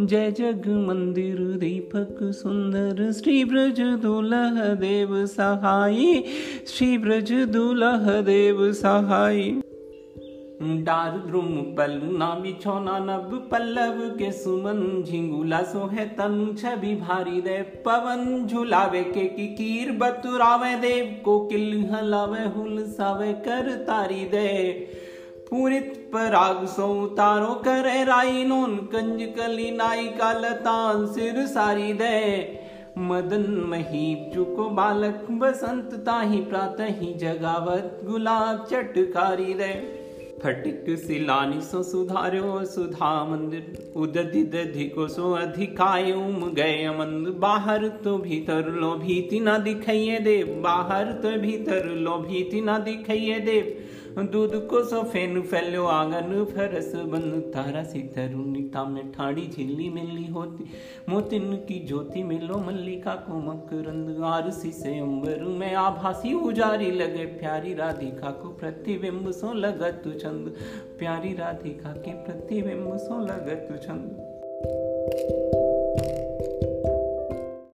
जय जग मंदिर दीपक सुंदर, श्री ब्रज दुलह देव सहाय, श्री ब्रज दुलह देव सहाय। डार द्रुम पल नामी छोना नब पल्लव के सुमन, झिंगुला सोहे तनु छवि भारी दे पवन, झुलावे के की कीर बतुरावे देव को किल हलावे हुल सावे कर तारी दे। पूरित पराग सो तारो करे राई नोन कंज कली नाई का लतान सिर सारी दे। मदन महीप चुको बालक बसंत ताही प्रातः ही जगावत गुलाब चटकारी दे। फटिक सिलानी सो सुधार्यो सुधा मंदिर उदधि दधि को सो अधिकाय उम गए मंद। बाहर तो भीतर लो भीति न दिखाइए देव, बाहर तो भीतर लो भीति न दिखाइए देव। दूध को सो फेन फैलो, आँगन फरस बंद तारा सी तरुणिता में ठाड़ी झिल्ली मिली होती। मोतिन की ज्योति मिलो, मल्लिका को मकरंद। आरसी से अंबर में आभासी उजारी लगे। प्यारी राधिका को प्रतिबिंब सो लगत छंद प्यारी राधिका के प्रतिबिंब सो लगत छंद